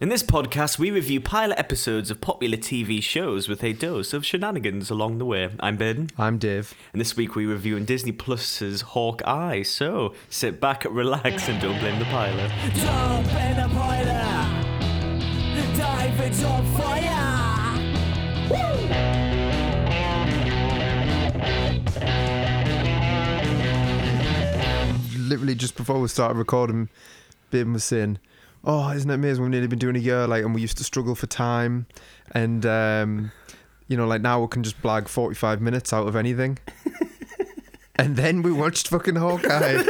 In this podcast, we review pilot episodes of popular TV shows with a dose of shenanigans along the way. I'm Baden, I'm Dave. and this week we're reviewing Disney Plus's Hawkeye. So sit back, relax, and don't blame the pilot. Jump in the boiler. The dive into fire. Literally just before we started recording, Bim was saying, "Oh, isn't it amazing? We've nearly been doing a year, like, and we used to struggle for time, and um, you know, like now we can just blag forty-five minutes out of anything." and then we watched fucking Hawkeye,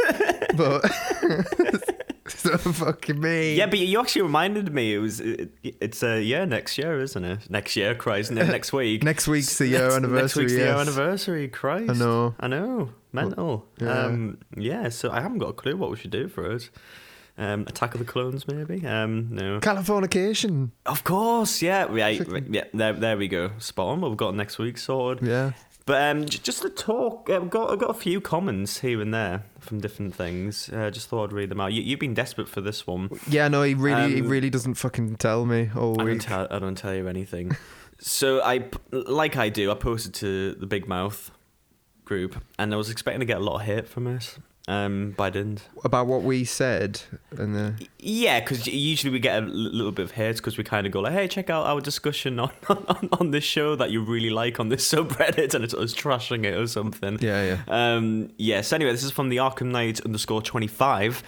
but so fucking me. Yeah, but you actually reminded me. It was it, it's a yeah next year, isn't it? Next year, Christ, ne- next week. Next week's the year Next- anniversary. Next week's the year anniversary. Christ, I know. I know. Mental. Yeah. Um, yeah. So I haven't got a clue what we should do for it. Um, Attack of the Clones, maybe. Um, no. Californication. Of course, yeah, right, right, yeah. There, there we go. Spot on. What we've got next week sorted. Yeah. But um, j- just to talk, I've got I've got a few comments here and there from different things. Uh, just thought I'd read them out. You, you've been desperate for this one. Yeah, no, he really, he Um, really doesn't fucking tell me all I don't week. tell don't tell you anything. so I like I do, I posted to the Big Mouth group, and I was expecting to get a lot of hate from it. Um, but I didn't. About what we said, and the Yeah, because usually we get a little bit of hate because we kind of go like, "Hey, check out our discussion on, on on this show that you really like on this subreddit," and it's us trashing it or something. yeah, yeah. Um, yes. Anyway, this is from the Arkham Knight underscore twenty five.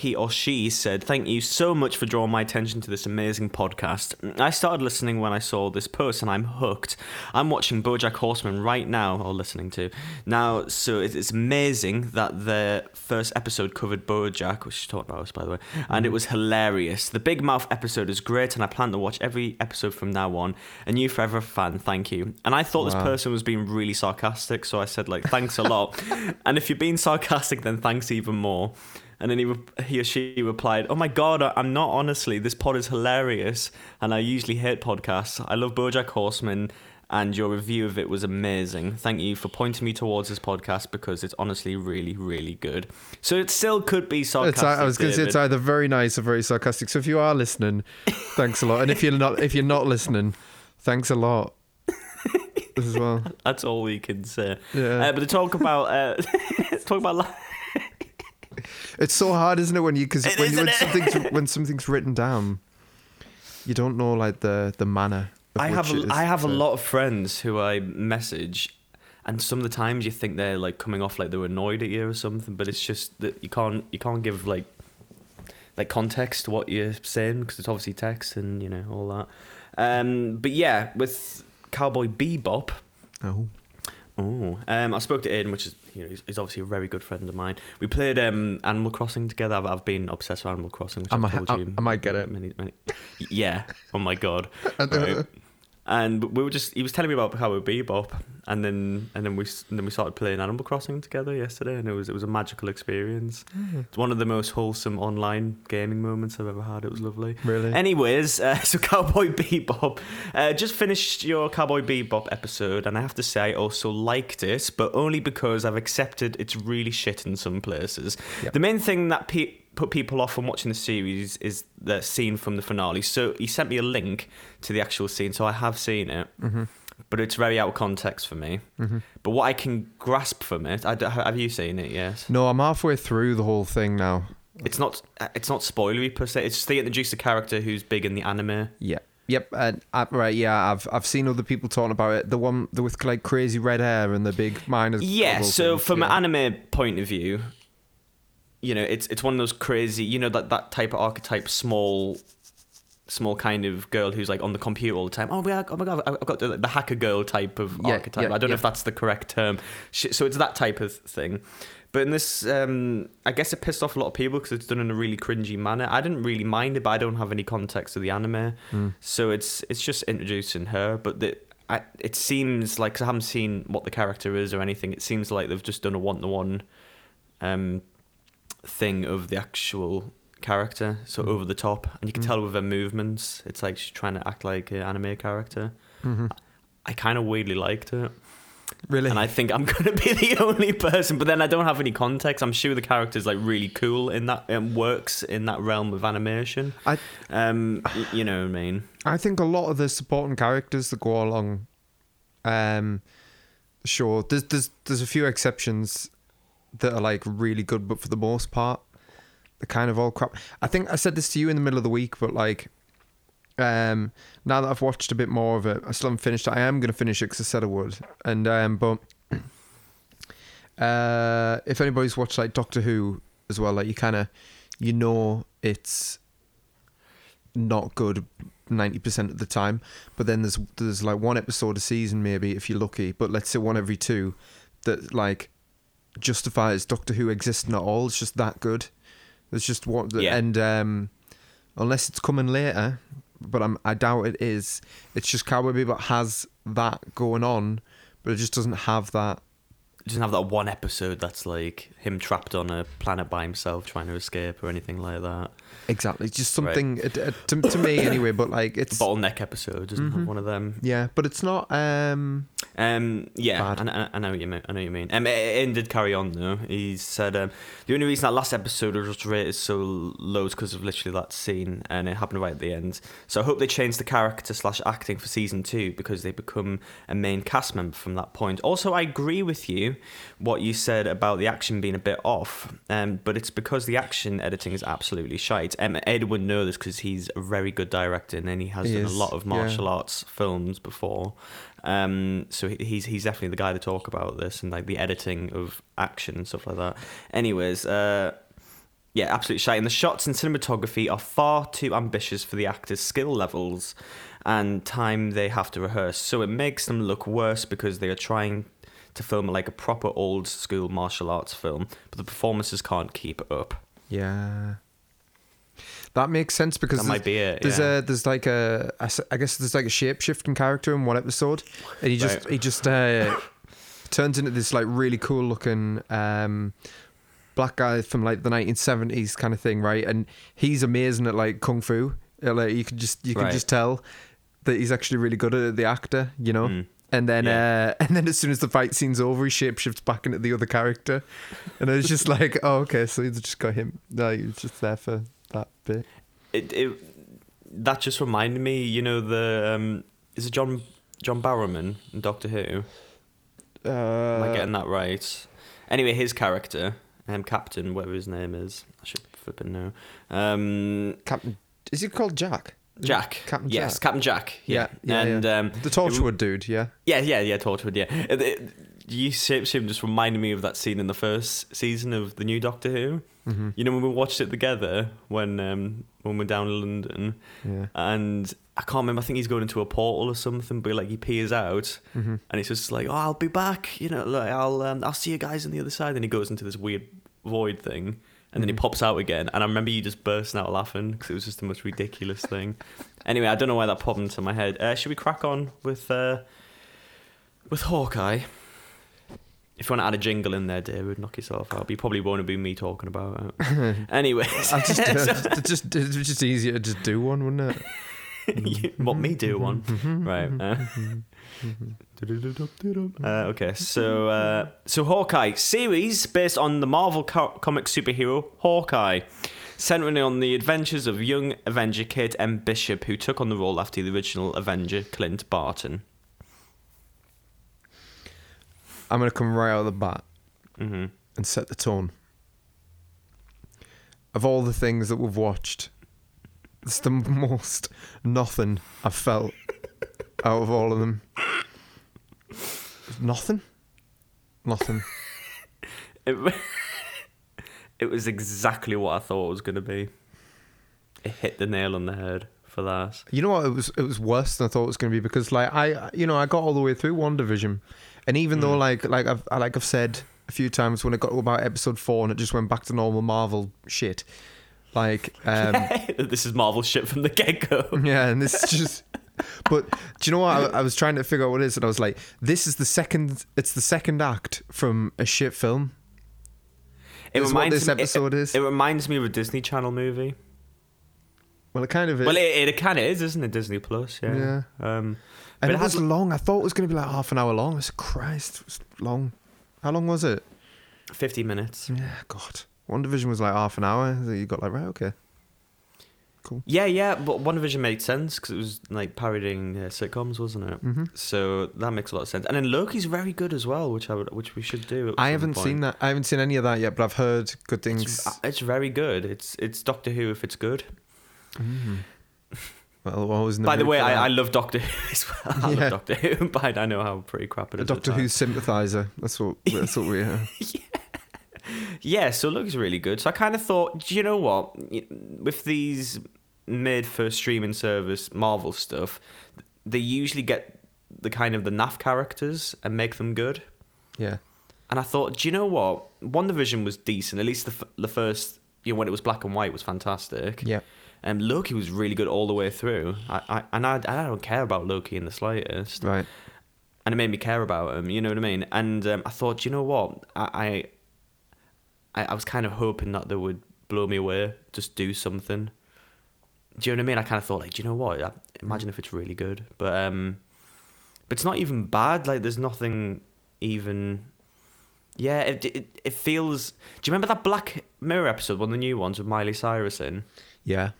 He or she said, "Thank you so much for drawing my attention to this amazing podcast. I started listening when I saw this post, and I'm hooked. I'm watching BoJack Horseman right now, or listening to now. So it's amazing that the first episode covered BoJack, which she talked about us, by the way, and it mm-hmm. was hilarious. The Big Mouth episode is great, and I plan to watch every episode from now on. A new forever fan, thank you. And I thought this person was being really sarcastic, so I said like, thanks a lot. and if you're being sarcastic, then thanks even more. And then he, re- he or she replied, "Oh my god, I- I'm not honestly. This pod is hilarious, and I usually hate podcasts. I love BoJack Horseman, and your review of it was amazing. Thank you for pointing me towards this podcast because it's honestly really, really good. So it still could be It's, sarcastic. I was going to say it's either very nice or very sarcastic. So if you are listening, thanks a lot. And if you're not, if you're not listening, thanks a lot as well. That's all we can say. Yeah. Uh, but to talk about uh, talk about li- It's so hard, isn't it, when you because when, when something's when something's written down, you don't know like the the manner. Of I which have a, I have a lot of friends who I message, and some of the times you think they're like coming off like they're annoyed at you or something, but it's just that you can't you can't give like like context to what you're saying because it's obviously text and you know all that. Um, but yeah, with Cowboy Bebop. Oh, Oh, um, I spoke to Aiden, which is you know he's, he's obviously a very good friend of mine. We played um, Animal Crossing together. I've, I've been obsessed with Animal Crossing. Which I might- I- I might get it. Many, many, yeah. Oh my god. Right. And we were just he was telling me about Cowboy Bebop, and then and then we and then we started playing Animal Crossing together yesterday, and it was it was a magical experience. It's one of the most wholesome online gaming moments I've ever had. It was lovely. really? Anyways, uh, so Cowboy Bebop. Uh, just finished your Cowboy Bebop episode, and I have to say I also liked it, but only because I've accepted it's really shit in some places. Yep. The main thing that pe- put people off from watching the series is the scene from the finale. So he sent me a link to the actual scene, so I have seen it. mm-hmm. But it's very out of context for me. Mm-hmm. But what I can grasp from it, I have you seen it yet? No, I'm halfway through the whole thing now. It's not. It's not spoilery per se. It's just they introduce a character who's big in the anime. Yeah. Yep. And uh, right. Yeah. I've I've seen other people talking about it. The one the with like crazy red hair and the big miners. Yeah, so things, from yeah. an anime point of view, you know, it's it's one of those crazy, you know, that that type of archetype, small, small kind of girl who's like on the computer all the time. Oh, yeah, oh my god, I've got the, the hacker girl type of Yeah, archetype. yeah, I don't know if that's the correct term. So it's that type of thing. But in this, um, I guess it pissed off a lot of people because it's done in a really cringy manner. I didn't really mind it, but I don't have any context of the anime, Mm. so it's it's just introducing her. But the, I, it seems like 'cause I haven't seen what the character is or anything. It seems like they've just done a one to one, um, thing of the actual character, so Mm. over the top, and you can Mm. tell with her movements. It's like she's trying to act like an anime character. Mhm. I kind of weirdly liked it. Really? and I think I'm gonna be the only person. But then I don't have any context. I'm sure the character's like really cool in that and works in that realm of animation. I Um, you know what I mean? I think a lot of the supporting characters that go along, um, sure. There's there's there's a few exceptions that are like really good, but for the most part, they're kind of all crap. I think I said this to you in the middle of the week, but like, um, now that I've watched a bit more of it, I still haven't finished it. I am gonna finish it because I said I would, and um, but. Uh, if anybody's watched like Doctor Who as well, like you kind of, you know, it's not good 90% of the time but then there's there's like one episode a season maybe if you're lucky but let's say one every two that like justifies doctor who existing at all it's just that good It's just what Yeah. and um unless it's coming later but I'm, i doubt it is it's just cowboy bebop has that going on but it just doesn't have that It doesn't have that one episode that's like him trapped on a planet by himself trying to escape or anything like that. Exactly it's just Right. something it, it, to, to me anyway but like it's Bottleneck episode doesn't have one of them. yeah but it's not um Um, yeah. I, I, I know what you mean. I know what you mean. Um, Ian did carry on though. He said um, the only reason that last episode was rated so low is because of literally that scene, and it happened right at the end. So I hope they change the character slash acting for season two because they become a main cast member from that point. Also, I agree with you what you said about the action being a bit off, um, but it's because the action editing is absolutely shite. Um, Ed would know this because he's a very good director and he has He done is, a lot of yeah. martial arts films before. Um, so he's he's definitely the guy to talk about this and like the editing of action and stuff like that. Anyways, uh, yeah, absolutely shite. And the shots and cinematography are far too ambitious for the actors' skill levels and time they have to rehearse. So it makes them look worse because they are trying to film like a proper old school martial arts film, but the performances can't keep up. Yeah. That makes sense because That there's, might be it, there's yeah. a there's like a I guess there's like a shape shifting character in one episode, and he just Right. he just uh, turns into this like really cool looking um, black guy from like the 1970s kind of thing, right? And he's amazing at like kung fu. Uh, Like you can just you can Right. just tell that he's actually really good at it, the actor, you know. Mm. And then, Yeah. uh, and then as soon as the fight scene's over, he shapeshifts back into the other character, and it's just like, oh, okay, so he's just got him. No, he's just there for that bit. it, it that just reminded me, you know, the um, is it John John Barrowman in Doctor Who? Am I Uh, getting that right? Anyway, his character, um, Captain, whatever his name is, I should flipping know. Um, Captain, is he called Jack? Jack. Captain yes, Jack. Captain Jack. Yeah, Yeah, yeah, and yeah. um, the Torchwood dude, yeah. yeah, yeah, yeah, Torchwood. Yeah, It- it- you shape him just reminded me of that scene in the first season of the new Doctor Who. Mm-hmm. You know when we watched it together when um, when we're down in London. Yeah. and I can't remember. I think he's going into a portal or something, but like he peers out, Mm-hmm. and he's just like, "Oh, I'll be back." You know, like I'll um, I'll see you guys on the other side. And he goes into this weird void thing, and then he Mhm. pops out again. And I remember you just bursting out laughing because it was just the most ridiculous thing. Anyway, I don't know why that popped into my head. Uh, should we crack on with uh, with Hawkeye? If you want to add a jingle in there, David, knock yourself out. But you probably won't be me talking about it. Anyways, I just, uh, just, it's just easier to just do one, wouldn't it? you want me do one, right? Uh, uh, okay, so uh, so Hawkeye series based on the Marvel co- comic superhero Hawkeye, centering on the adventures of young Avenger Kate M. Bishop, who took on the role after the original Avenger Clint Barton. I'm gonna come right out of the bat hmm and set the tone. Of all the things that we've watched, it's the most nothing I've felt out of all of them. Nothing. Nothing. It, it was exactly what I thought it was going to be. It hit the nail on the head for that. You know what? It was it was worse than I thought it was going to be because like I you know I got all the way through WandaVision, and even though Mm. like like I've like I've said a few times when it got to about episode four and it just went back to normal Marvel shit, like um this is Marvel shit from the get go. yeah, and this is just. But do you know what? I, I was trying to figure out what it is, and I was like, "This is the second. It's the second act from a shit film." It Is what reminds this me, episode it, is? It reminds me of a Disney Channel movie. Well, it kind of is. Well, it, it kind of is, isn't it? Disney Plus. Yeah. Yeah. Um, and but it it has- was long. I thought it was going to be like half an hour long. I said, Christ, it was long. How long was it? fifty minutes. Yeah, God. WandaVision was like half an hour. So you got like right, okay. Cool. Yeah, yeah. But WandaVision made sense because it was like parodying uh, sitcoms, wasn't it? hmm So that makes a lot of sense. And then Loki's very good as well, which I would, which we should do. I haven't point. seen that. I haven't seen any of that yet, but I've heard good things. It's, uh, it's very good. It's it's Doctor Who if it's good. Mm. Well, By the way, I. I love Doctor Who as well. I Yeah. love Doctor Who, but I know how pretty crap it is. a Doctor Who sympathizer. That's what. That's what we are. Yeah, yeah. so Loki's really good. So I kind of thought, do you know what? With these made for streaming service Marvel stuff, they usually get the kind of the naff characters and make them good. Yeah. And I thought, do you know what? WandaVision was decent. At least the f- the first, you know, when it was black and white, was fantastic. Yeah. And Loki was really good all the way through. I, I and I, I don't care about Loki in the slightest. Right. and it made me care about him. You know what I mean? And um, I thought, you know what? I, I I was kind of hoping that they would blow me away, just do something. Do you know what I mean? I kind of thought, like, do you know what? I- Imagine if it's really good, but um, but it's not even bad. Like, there's nothing even. Yeah, it, it it feels. Do you remember that Black Mirror episode, one of the new ones with Miley Cyrus in, Yeah.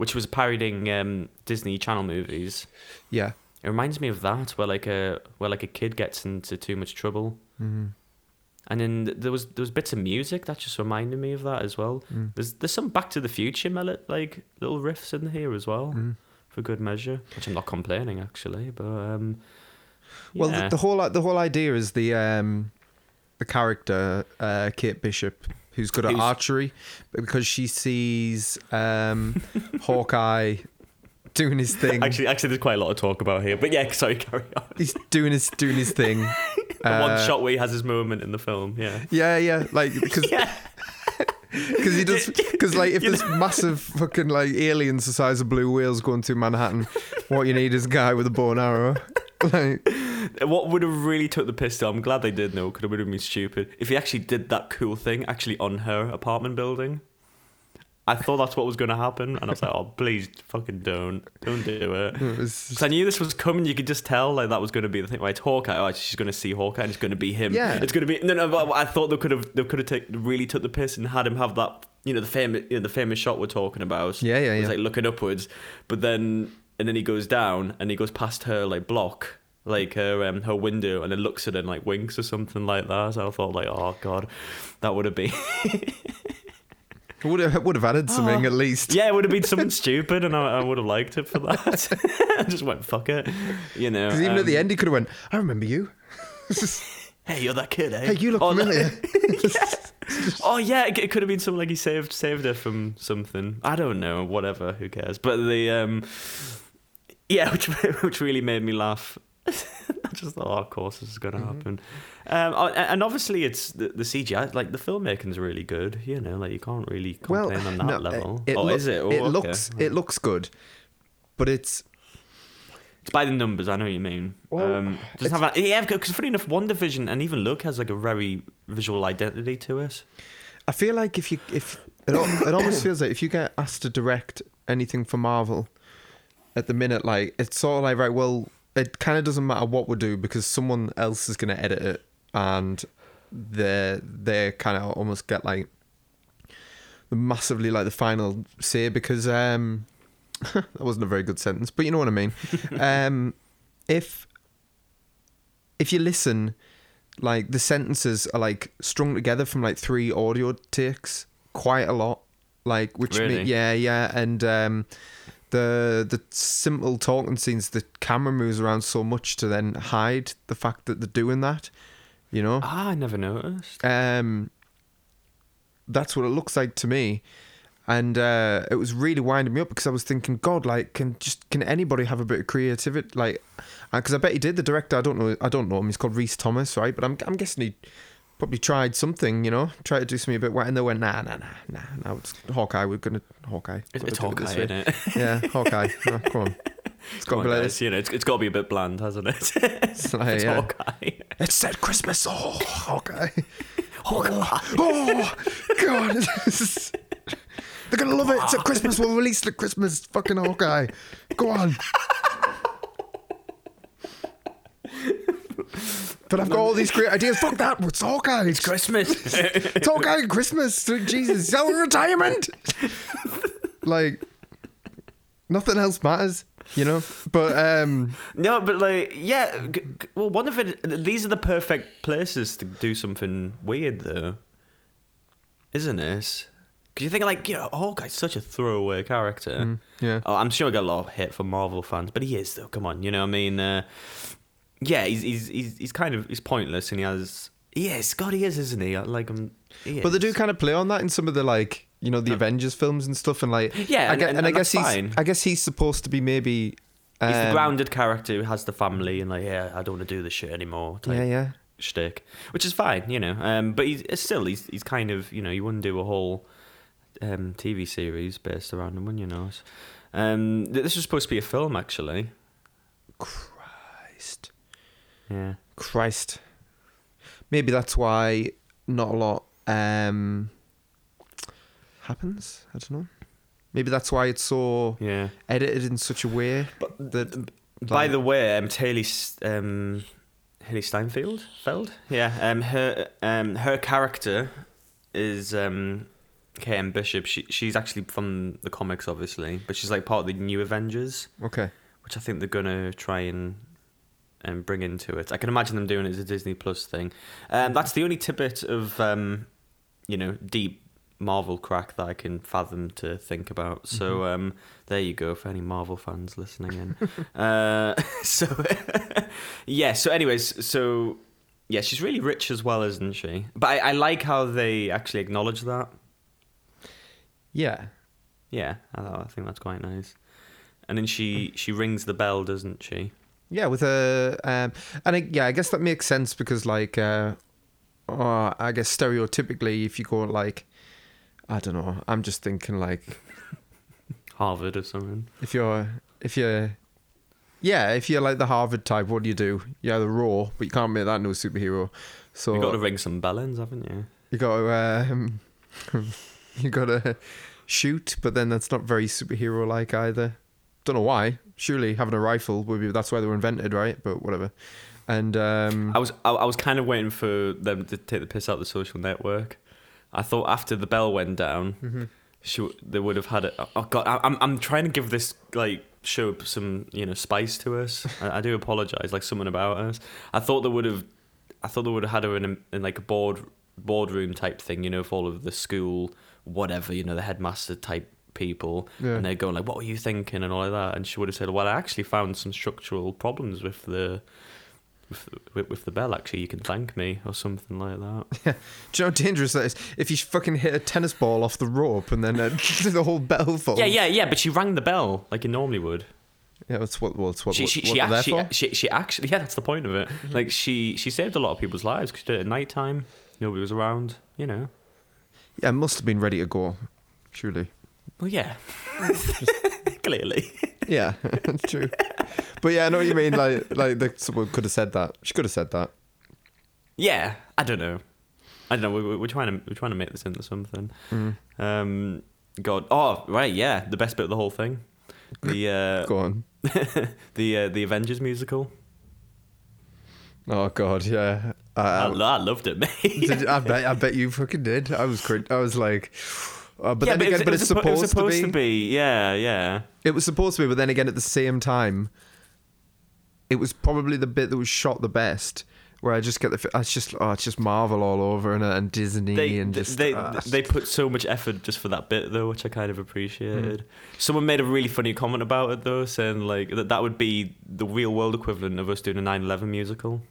Which was parodying um, Disney Channel movies? Yeah. It reminds me of that, where like a where like a kid gets into too much trouble, hmm and then there was there was bits of music that just reminded me of that as well. Mm. There's there's some Back to the Future mel- like little riffs in here as well Mm. for good measure, which I'm not complaining actually, but um, Well, the, the whole the whole idea is the um, the character uh, Kate Bishop, who's good at Who's- archery, because she sees um, Hawkeye doing his thing. actually actually there's quite a lot of talk about here, but yeah, sorry, carry on. He's doing his doing his thing. The one Uh, shot where he has his moment in the film, yeah. Yeah, yeah, like because Yeah, because he does because like if there's massive fucking like aliens the size of blue whales going through Manhattan, what you need is a guy with a bow and arrow. Like, what would have really took the piss? Though, I'm glad they did. It would have been stupid if he actually did that cool thing actually on her apartment building. I thought that's what was going to happen, and I was like, "Oh, please, fucking don't, don't do it." Because I knew this was coming. You could just tell like that was going to be the thing. It's Hawkeye. Oh, she's going to see Hawkeye, and it's going to be him. Yeah. it's going to be no, no. But I thought they could have, they could have take, really took the piss and had him have that, you know, the famous, you know, the famous shot we're talking about. Yeah, yeah, It's yeah. like looking upwards, but then and then he goes down and he goes past her like block. Like her, um, her window, and then looks at it and like winks or something like that. So I thought, like, oh god, that would have been, would have would have added something at least. yeah, it would have been something stupid, and I, I would have liked it for that. I just went fuck it, you know. Because even at the um, end, he could have went. I remember you. Hey, you're that kid, eh? Hey, you look oh, familiar. Oh yeah, it, it could have been something like he saved saved her from something. I don't know, whatever. Who cares? But the um, yeah, which which really made me laugh. I just thought, oh, of course, this is going to Mm-hmm. happen. Um, and obviously it's the, the CGI. Like the filmmaking's really good. You know, like you can't really well, complain on that no, level. It, oh, look- is it? Oh, it okay. looks it looks good, but it's It's by the numbers. I know what you mean. Well, um, doesn't have a, yeah, because funny enough, WandaVision and even Look has like a very visual identity to it. I feel like if you if it, it almost feels like if you get asked to direct anything for Marvel at the minute, like it's sort of like right, well, it kind of doesn't matter what we do because someone else is going to edit it, and they they kind of almost get like massively like the final say because um that wasn't a very good sentence, but you know what I mean. um, if if you listen like the sentences are like strung together from like three audio takes quite a lot like which me- Really? yeah yeah and um the the simple talking scenes the camera moves around so much to then hide the fact that they're doing that you know? Ah, I never noticed. um that's what it looks like to me. And uh it was really winding me up because i was thinking god like can just can anybody have a bit of creativity? Like because i bet he did the director i don't know i don't know him he's called Rhys Thomas right? But i'm, I'm guessing he probably tried something you know tried to do something a bit wet and they went nah nah nah nah no it's hawkeye we're gonna hawkeye It's, it's it Hawkeye, way. isn't it? yeah hawkeye no, come on it's got to be like guys, you know, it's, it's got to be a bit bland, hasn't it? it's like, it's yeah. Hawkeye. it said christmas oh hawkeye oh, Hawkeye. oh god They're gonna love it. It's at Christmas. We'll release the Christmas fucking Hawkeye. Go on. But I've got all these great ideas. Fuck that. It's Hawkeye. It's, Christmas. it's Hawkeye Christmas. Jesus. It's our retirement. like, nothing else matters, you know? But, um, no, but like, yeah. g- g- Well, one of it. These are the perfect places to do something weird, though, isn't it? Because you think like, you know, Hawkeye's such a throwaway character. yeah. Oh, I'm sure I got a lot of hate from Marvel fans, but he is though. Come on, you know, what I mean, uh, yeah, he's, he's he's he's kind of he's pointless, and he has. yeah, God, he is, isn't he? Like him. He But they do kind of play on that in some of the like you know the Avengers films and stuff, and like Yeah, I and- gue- and- and, I guess he's fine. I guess he's supposed to be maybe He's the um, grounded character who has the family and like, yeah, I don't want to do this shit anymore. Type Yeah, yeah. Shtick, which is fine, you know. Um, but he's still he's he's kind of you know you wouldn't do a whole um TV series based around him, wouldn't you know? Um, this was supposed to be a film actually. Christ, Yeah. Christ. Maybe that's why not a lot um happens. I don't know. Maybe that's why it's so Yeah. edited in such a way But that. By like- the way, um, Hailee, um, Hailee Steinfeld, Feld, yeah, um, her, um, her character is um, K.M. Bishop. She, she's actually from the comics, obviously, but she's like part of the New Avengers, okay, which I think they're gonna try and and bring into it. I can imagine them doing it as a Disney Plus thing. Um, that's the only tidbit of um, you know, deep Marvel crack that I can fathom to think about. So um, there you go for any Marvel fans listening in. uh, so yeah. So anyways, so yeah, she's really rich as well, isn't she? But I, I like how they actually acknowledge that. yeah, Yeah, I, I think that's quite nice. And then she she rings the bell, doesn't she? Yeah, with a um, and I, yeah, I guess that makes sense because like, uh, oh, I guess stereotypically, if you go like, I don't know, I'm just thinking like, Harvard or something. if you're if you're, yeah, if you're like the Harvard type, what do you do? You either raw, but you can't make that no superhero. So You've got to ring some bellends, haven't you? you got to um, you got to shoot, but then that's not very superhero like either. Don't know why. Surely having a rifle would be that's why they were invented, right? But whatever. And um, I was I, I was kind of waiting for them to take the piss out of the social network. I thought after the bell went down, Mm-hmm. she, they would have had it. Oh God, I, I'm I'm trying to give this like show some you know spice to us. I, I do apologize, like someone about us. I thought they would have, I thought they would have had her in, a, in like a board boardroom type thing, you know, for all of the school whatever, you know, the headmaster type people, Yeah. and they're going like, "What were you thinking?" and all of that, and she would have said, "Well, I actually found some structural problems with the." With, with, the bell, actually, you can thank me or something like that. Yeah. do you know how dangerous that is? If you fucking hit a tennis ball off the rope and then uh, the whole bell falls. Yeah, yeah, yeah. But she rang the bell like you normally would. Yeah, that's what. Well, it's what. She, what, she, what she, actually, she, she actually, yeah, that's the point of it. Mm-hmm. Like she, she saved a lot of people's lives because she did it at night time. Nobody was around. You know. Yeah, must have been ready to go. Surely. Well, yeah. Clearly. Yeah, that's true. But yeah, I know what you mean. Like, like the, someone could have said that. She could have said that. Yeah. I don't know. I don't know. We, we- we're trying to we're trying to make this into something. Mm. Um. God. Oh, right. Yeah. The best bit of the whole thing. The uh, Go on. the uh, the Avengers musical. Oh God, yeah. I, I, lo- I loved it, mate. did, I bet. I bet you fucking did. I was. crit- I was like. Uh, but yeah, then but, again, it but it's it supposed, it was supposed to, be, to be. Yeah, yeah. It was supposed to be, but then again, at the same time, it was probably the bit that was shot the best. Where I just get the, it's just, oh, it's just Marvel all over and, and Disney they and just, they ah. they put so much effort just for that bit though, which I kind of Hmm. appreciated. Someone made a really funny comment about it though, saying like that that would be the real world equivalent of us doing a 9/11 musical.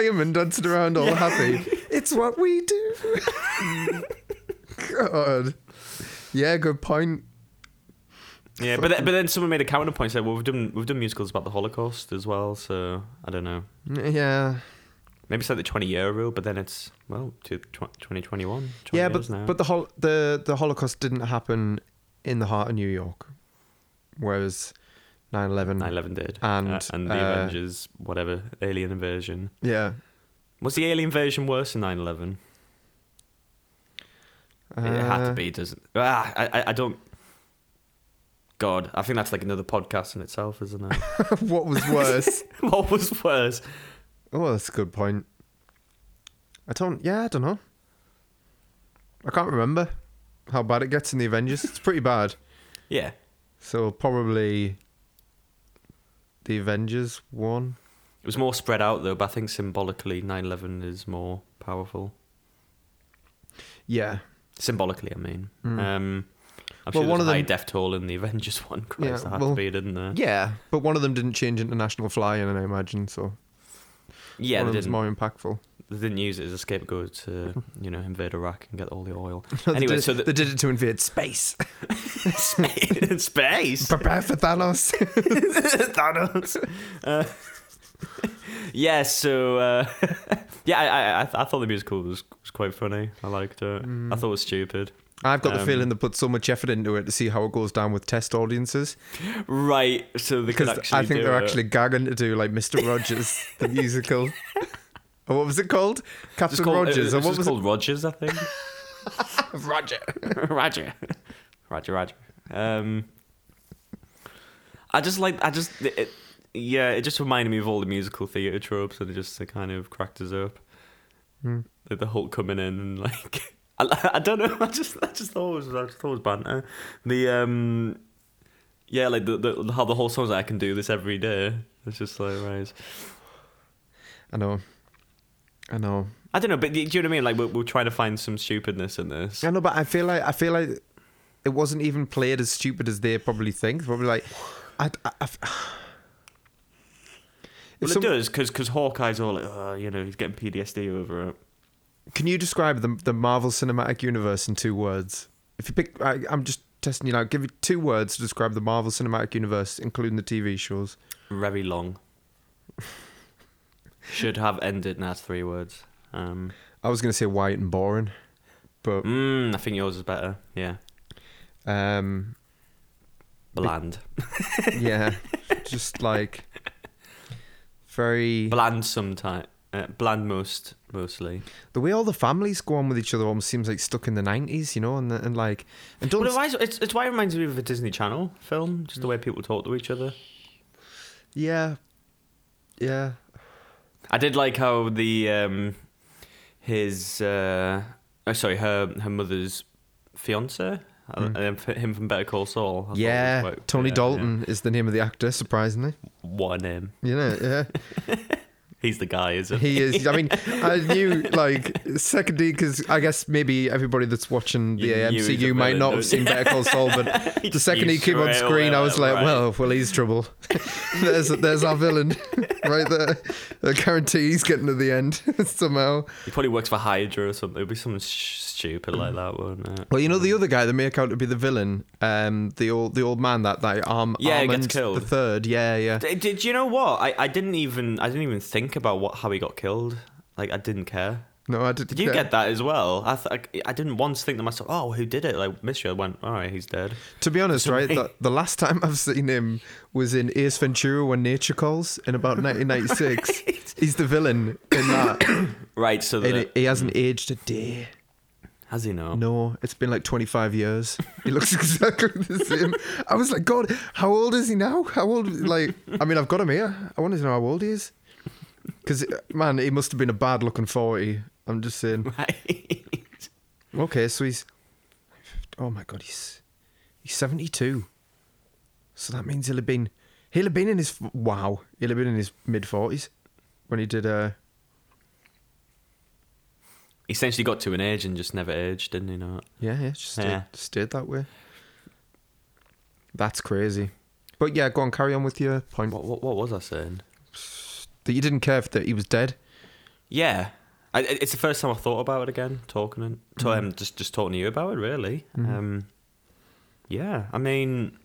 With all dancing around all happy. It's what we do. God. Yeah, good point. Yeah, but then, but then someone made a counterpoint said, "Well, we've done we've done musicals about the Holocaust as well, so I don't know. Yeah. Maybe it's like the 20 year rule, but then it's well to tw- 2021. 20 Yeah, but now. but the hol- the the Holocaust didn't happen in the heart of New York, whereas 9/11. 9/11 did, And, Uh, and the uh, Avengers, whatever alien invasion. Yeah, Was the alien version worse than 9/11? it had to Uh, be, doesn't? Ah, I, I don't. God, I think that's like another podcast in itself, isn't it? what was worse? what was worse? oh, that's a good point. I don't. Yeah, I don't know. I can't remember how bad it gets in the Avengers. It's pretty bad. Yeah, So probably the Avengers one. it was more spread out though, but I think symbolically 9/11 is more powerful. Yeah. Symbolically, I mean. Mm. Um, I'm Well, sure one of a high them- death toll in the Avengers one. Christ, Yeah, well- to be, didn't there? Yeah, but one of them didn't change international flying, I imagine. So Yeah, one they of them's more impactful. They didn't use it as a scapegoat to, you know, invade Iraq and get all the oil. They Anyway, did- so the- they did it to invade space. Space. Space. Prepare for Thanos. Thanos. Uh, yeah, so uh, yeah, I, I I I thought the musical was was quite funny. I liked it. I thought it was stupid. I've got the Um, feeling they put so much effort into it to see how it goes down with test audiences Right, so because. I think they're it. actually gagging to do like Mr. Rogers the musical. Or what was it called? Captain called, Rogers. It, or what was called Rogers, I think. Roger. Roger. Roger, Roger. Um, I just like, I just, it, yeah, it just reminded me of all the musical theatre tropes and it just kind of cracked us up. Hmm. Like the Hulk coming in and like, I, I don't know, I just, I just thought it was, I just thought it was banter. The, um, yeah, like the, the how the whole song's like, I can do this every day. It's just like, right. I know. I know. I don't know, but do you know what I mean? Like, we're, we're trying to find some stupidness in this. I know, but I feel like I feel like it wasn't even played as stupid as they probably think. Probably like, I, I, I Well, some- it does, because Hawkeye's all like, oh, you know, he's getting PTSD over it. Can you describe the the Marvel Cinematic Universe in two words? If you pick, I, I'm just testing you now. Give me two words to describe the Marvel Cinematic Universe, including the TV shows. Very long. Should have ended in that's three words. Um, I was gonna say white and boring, but mm, I think yours is better. Yeah. um, Bland. yeah, just like very Bland sometimes. Uh, bland most, mostly. the way all the families go on with each other almost seems like stuck in the nineties, you know, and and like and don't But it reminds, it's, it's why it reminds me of a Disney Channel film, just the way people talk to each other. yeah, yeah, I did like how the um, his uh, oh sorry her her mother's fiance, uh, him from Better Call Saul. I thought it was yeah. Tony yeah, Dalton is the name of the actor, surprisingly. yeah. What a name! You know, yeah. He's the guy, isn't He He is. I mean, I knew like secondly because I guess maybe everybody that's watching the You knew he was a AMCU might villain, not have seen? Better Call Saul, but the second he came on screen, I was like, right. well, well, he's trouble. there's there's our villain right there. I guarantee he's getting to the end somehow. He probably works for Hydra or something. It'll be something sh- stupid like that, won't it? Well, you know the other guy they make out to be the villain, um, the old the old man that that arm Yeah, he gets killed. the third, yeah, yeah. Did, did you know what? I, I didn't even I didn't even think about what how he got killed. Like I didn't care. No, I didn't. Did you get that as well? I th- I, I didn't once think to myself, oh, who did it? Like Monsieur went, all right, he's dead. To be honest, right, the, the last time I've seen him was in Ace Ventura: When Nature Calls in about 1996. He's the villain in that, Right, so the, he hasn't aged a day. Has he know? No, it's been like 25 years. He looks exactly the same. I was like, God, how old is he now? How old? Like, I mean, I've got him here. I wanted to know how old he is. Because man, he must have been a bad-looking 40. I'm just saying. Right. Okay, so he's. Oh my God, he's he's 72. So that means he'll have been he'll have been in his wow he'll have been in his mid 40s when he did uh essentially got to an age and just never aged, didn't he? Not. yeah yeah just stayed, Yeah. stayed that way. That's crazy. But yeah, go on, carry on with your point. What, what what was I saying? That you didn't care if that he was dead. Yeah, I, it's the first time I thought about it again. Talking and to, Mm. um, just just talking to you about it, really. Mm-hmm. Um, yeah, I mean,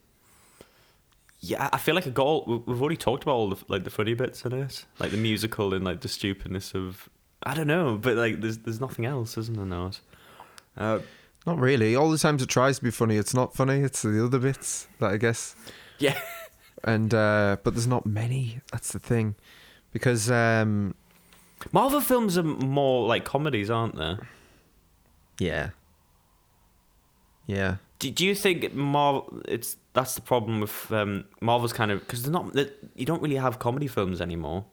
yeah, I feel like a goal. we- We've already talked about all the like the funny bits in it, like the musical and like the stupidness of. I don't know, but like there's there's nothing else, isn't there? Not. Uh, Not really. All the times it tries to be funny, it's not funny. It's the other bits that I guess. yeah, And uh but there's not many. That's the thing, because um Marvel films are more like comedies, aren't they? Yeah. Yeah. Do, do you think Marvel? It's that's the problem with um, Marvel's kind of because they're not. they you don't really have comedy films anymore.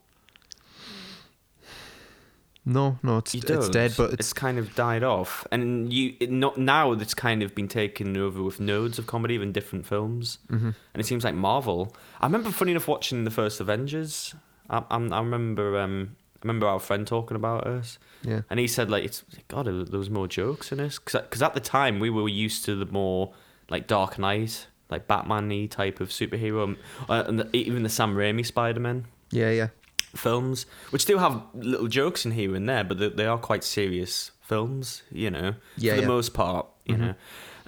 No, no, it's it's dead, but it's it's kind of died off, and you it not now. It's kind of been taken over with nodes of comedy in different films, mm-hmm. and it seems like Marvel. I remember, funny enough, watching the first Avengers. I, I, I remember, um, I remember our friend talking about us, yeah, and he said like, "It's God, there was more jokes in this," because at the time we were used to the more like Dark Knight, like Batman-y type of superhero, um, uh, and the, even the Sam Raimi Spider-Man yeah, yeah, films, which do have little jokes in here and there, but they, they are quite serious films, you know, Yeah, for the yeah. most part, you Mhm. know.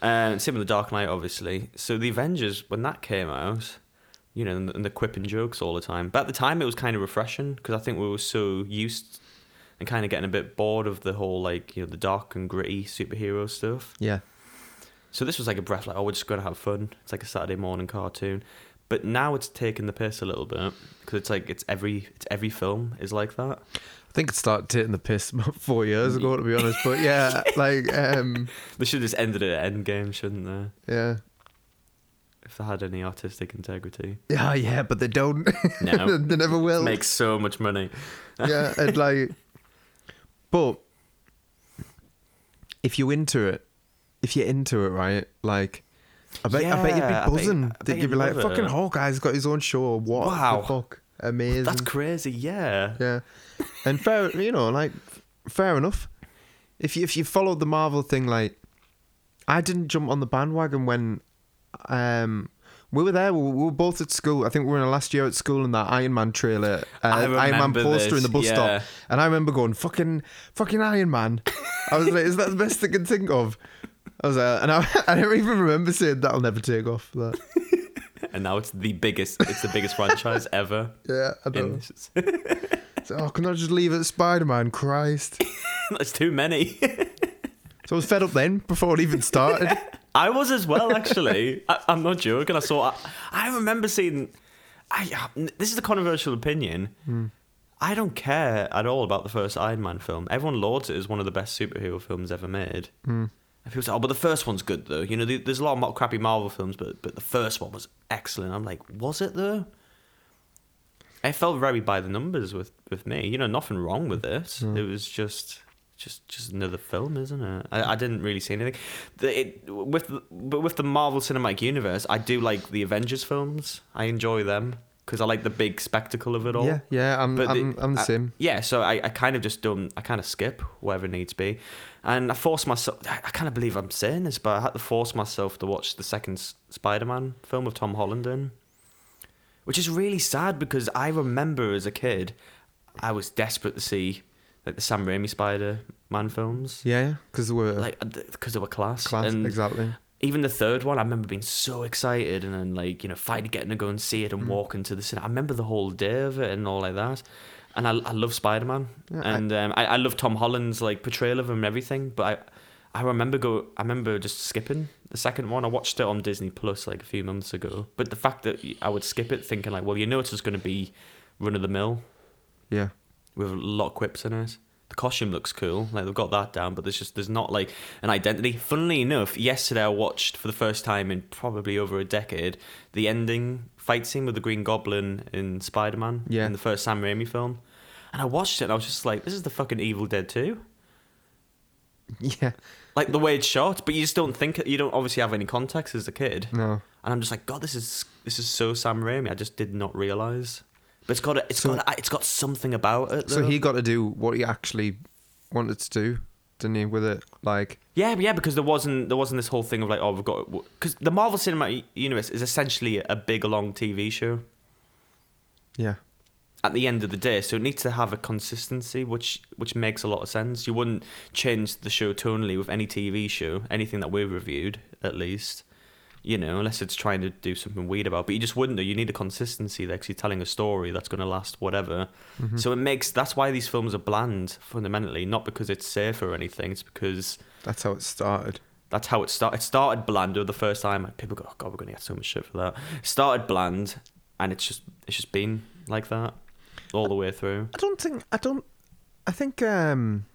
And same with the Dark Knight, obviously. So the Avengers, when that came out, you know, and, and the quipping jokes all the time. But at the time, it was kind of refreshing because I think we were so used and kind of getting a bit bored of the whole like you know the dark and gritty superhero stuff. yeah. So this was like a breath, like oh, we're just going to have fun. It's like a Saturday morning cartoon. But now it's taking the piss a little bit because it's like it's every it's every film is like that. I think it started taking the piss about four years ago, to be honest. But yeah, like, um, They should have just ended it at Endgame, shouldn't they? yeah, If they had any artistic integrity. yeah, yeah. But they don't. No. they never will. Make so much money. yeah, and like, but if you're into it, if you're into it, right? Like, I bet, I bet you'd be buzzing. I bet That you'd you'd be like, fucking. Hawkeye's got his own show. What Wow. the fuck? Amazing. That's crazy, yeah. Yeah, and fair, you know, like fair enough. If you if you followed the Marvel thing, like I didn't jump on the bandwagon when um we were there. We were, we were both at school. I think we were in our last year at school, and that Iron Man trailer, uh, I Iron Man poster in the bus yeah. stop, and I remember going, "Fucking, fucking Iron Man." I was like, "Is that the best I can think of?" I was like, and I, I don't even remember saying that'll never take off. That. And now it's the biggest it's the biggest franchise ever. Yeah, I know. So, oh, can I just leave it Spider Man? Christ. that's too many. So I was fed up then before it even started. I was as well, actually. I, I'm not joking. I saw. I, I remember seeing. I this is a controversial opinion. Hmm. I don't care at all about the first Iron Man film. Everyone lauds it as one of the best superhero films ever made. Hmm. And people say, "Oh, but the first one's good, though." You know, there's a lot of crappy Marvel films, but but the first one was excellent. I'm like, was it though? It felt very by the numbers with with me. You know, nothing wrong with it. Mm. It was just just just another film, isn't it? I, I didn't really see anything. The, it, with the, but with the Marvel Cinematic Universe, I do like the Avengers films. I enjoy them because I like the big spectacle of it all. Yeah, yeah, I'm, But I'm, the- I'm the I- same. Yeah, so I, I kind of just don't. I kind of skip whatever needs be, and I force myself. I, kind of believe I'm saying this, but I had to force myself to watch the second Spider-Man film with Tom Holland in, which is really sad because I remember as a kid, I was desperate to see like the Sam Raimi Spider-Man films, Yeah, because they were like because they were class. class, and exactly. even the third one, I remember being so excited and then like you know finally getting to go and see it Mm. and walk into the cinema. I remember the whole day of it and all like that. And I, I love Spider Man Yeah, I- and um, I, I love Tom Holland's like portrayal of him and everything. But I I remember go I remember just skipping the second one. I watched it on Disney Plus like a few months ago. But the fact that I would skip it, thinking like, well, you know, it's just going to be run of the mill Yeah, with a lot of quips in it. The costume looks cool, like they've got that down, but there's just there's not like an identity. Funnily enough, yesterday I watched for the first time in probably over a decade the ending fight scene with the Green Goblin in Spider Man Yeah. in the first Sam Raimi film, and I watched it and I was just like, this is the fucking Evil Dead 2. yeah, Like the way it's shot, but you just don't think you don't obviously have any context as a kid, no. and I'm just like, God, this is this is so Sam Raimi. I just did not realize, but it's got a, it's So- got a, it's got something about it. So he got to do what he actually wanted to do, didn't he? With it, like, Yeah, yeah, because there wasn't there wasn't this whole thing of like, oh, we've got because the Marvel Cinematic Universe is essentially a big long TV show. yeah, At the end of the day, so it needs to have a consistency, which which makes a lot of sense. You wouldn't change the show tonally with any TV show, anything that we've reviewed, at least. You know, unless it's trying to do something weird about, but you just wouldn't. do. You need a consistency there because you're telling a story that's going to last whatever. Mm-hmm. So it makes that's why these films are bland fundamentally, not because it's safe or anything. It's because that's how it started. that's how it started. It started bland the first time. People go, "Oh God, we're gonna get so much shit for that." It started bland, and it's just it's just been like that all the way through. I don't think I don't. I think um,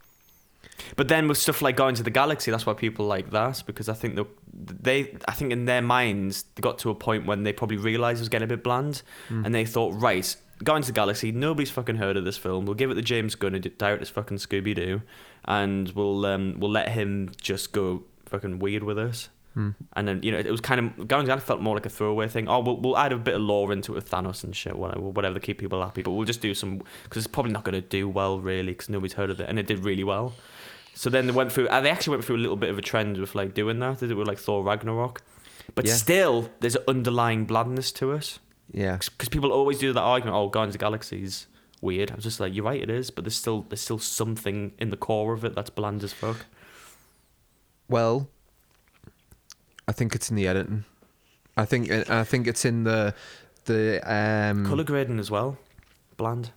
But then with stuff like Guardians of the Galaxy, that's why people like that because I think the, they, I think in their minds, they got to a point when they probably realized it was getting a bit bland, and they thought, right, Guardians of the Galaxy, nobody's fucking heard of this film. We'll give it to James Gunn and direct this fucking Scooby Doo, and we'll um, we'll let him just go fucking weird with us. hmm. And then you know it was kind of Guardians of the Galaxy felt more like a throwaway thing. Oh, we'll, we'll add a bit of lore into it with Thanos and shit, whatever, whatever to keep people happy. But we'll just do some because it's probably not going to do well really because nobody's heard of it, and it did really well. So then they went through. Uh, they actually went through a little bit of a trend with like doing that. They did it with like Thor Ragnarok, but Yeah. still there's an underlying blandness to us yeah, because people always do that argument. Oh, Guardians of the Galaxy's weird. I was just like, you're right, it is, but there's still there's still something in the core of it that's bland as fuck. well, I think it's in the editing. I think I think it's in the the um. Color grading as well, bland.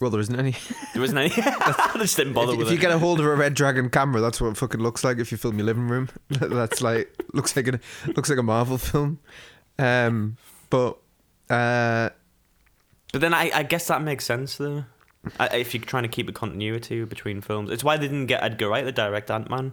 Well, there isn't any. There isn't any. I just didn't bother if, with if you get a hold of a Red Dragon camera, that's what it fucking looks like. If you film your living room, that's like looks like a looks like a Marvel film. Um, but uh, But then I, I guess that makes sense though. I, if you're trying to keep a continuity between films, it's why they didn't get Edgar Wright to direct Ant Man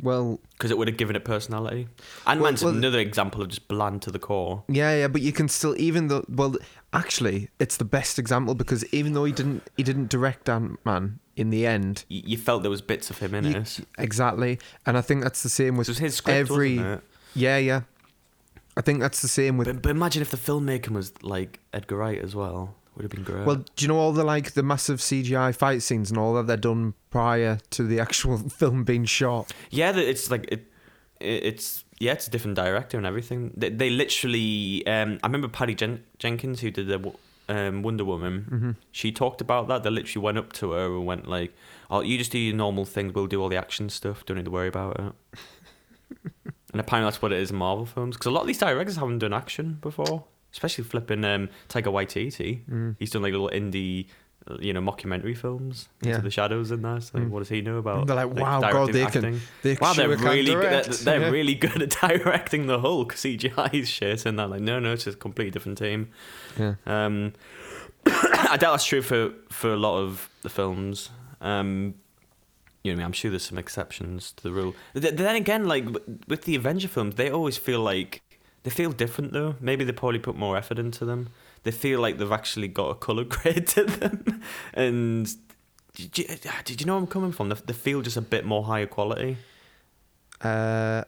well, because it would have given it personality. Ant Man's well- another example of just bland to the core. yeah, yeah, but you can still even though well, actually, it's the best example because even though he didn't he didn't direct Ant Man in the end, You, you felt there was bits of him in You- it. exactly, and I think that's the same with It was his script, every wasn't it? yeah, yeah. I think that's the same with But, but imagine if the filmmaker was like Edgar Wright as well. Would have been great. Well, do you know all the like the massive CGI fight scenes and all that they're done prior to the actual film being shot? Yeah, it's like it, it. It's yeah, it's a different director and everything. They, they literally. Um, I remember Patty Jen- Jenkins who did the um, Wonder Woman. Mm-hmm. She talked about that. They literally went up to her and went like, "Oh, you just do your normal things. We'll do all the action stuff. Don't need to worry about it." and apparently that's what it is in Marvel films because a lot of these directors haven't done action before, especially flipping um, Taika Waititi. Mm. He's done like little indie. uh, You know, mockumentary films. Yeah. Into the shadows in there. So, like, Mm. what does he know about? They're like, wow, God, directing, they can- acting? They Wow, they're really good. They're, Yeah. really good at directing the Hulk. CGI shit, and they're like, no, no, it's just a completely different team. Yeah. Um, I doubt that's true for for a lot of the films. Um, you know, I mean, I'm sure there's some exceptions to the rule. Then again, like with the Avenger films, they always feel like they feel different though. Maybe they probably put more effort into them. They feel like they've actually got a color grade to them, and. Did you, did you know where I'm coming from? They, they feel just a bit more higher quality. Uh,